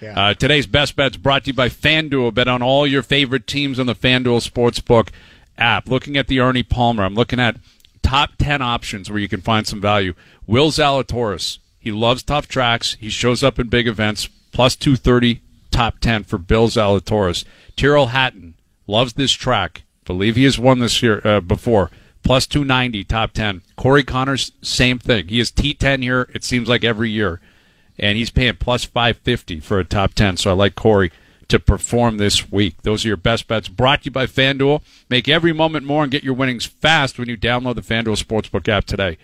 Yeah. Uh, today's best bets brought to you by FanDuel. Bet on all your favorite teams on the FanDuel Sportsbook app. Looking at the Ernie Palmer, I'm looking at top 10 options where you can find some value. Will Zalatoris, he loves tough tracks. He shows up in big events. Plus 230, top 10 for Will Zalatoris. Tyrrell Hatton loves this track. Believe he has won this year uh, before. Plus 290, top 10. Corey Conners, same thing. He is T10 here, it seems like every year. And he's paying plus 550 for a top 10. So I like Corey to perform this week. Those are your best bets brought to you by FanDuel. Make every moment more and get your winnings fast when you download the FanDuel Sportsbook app today.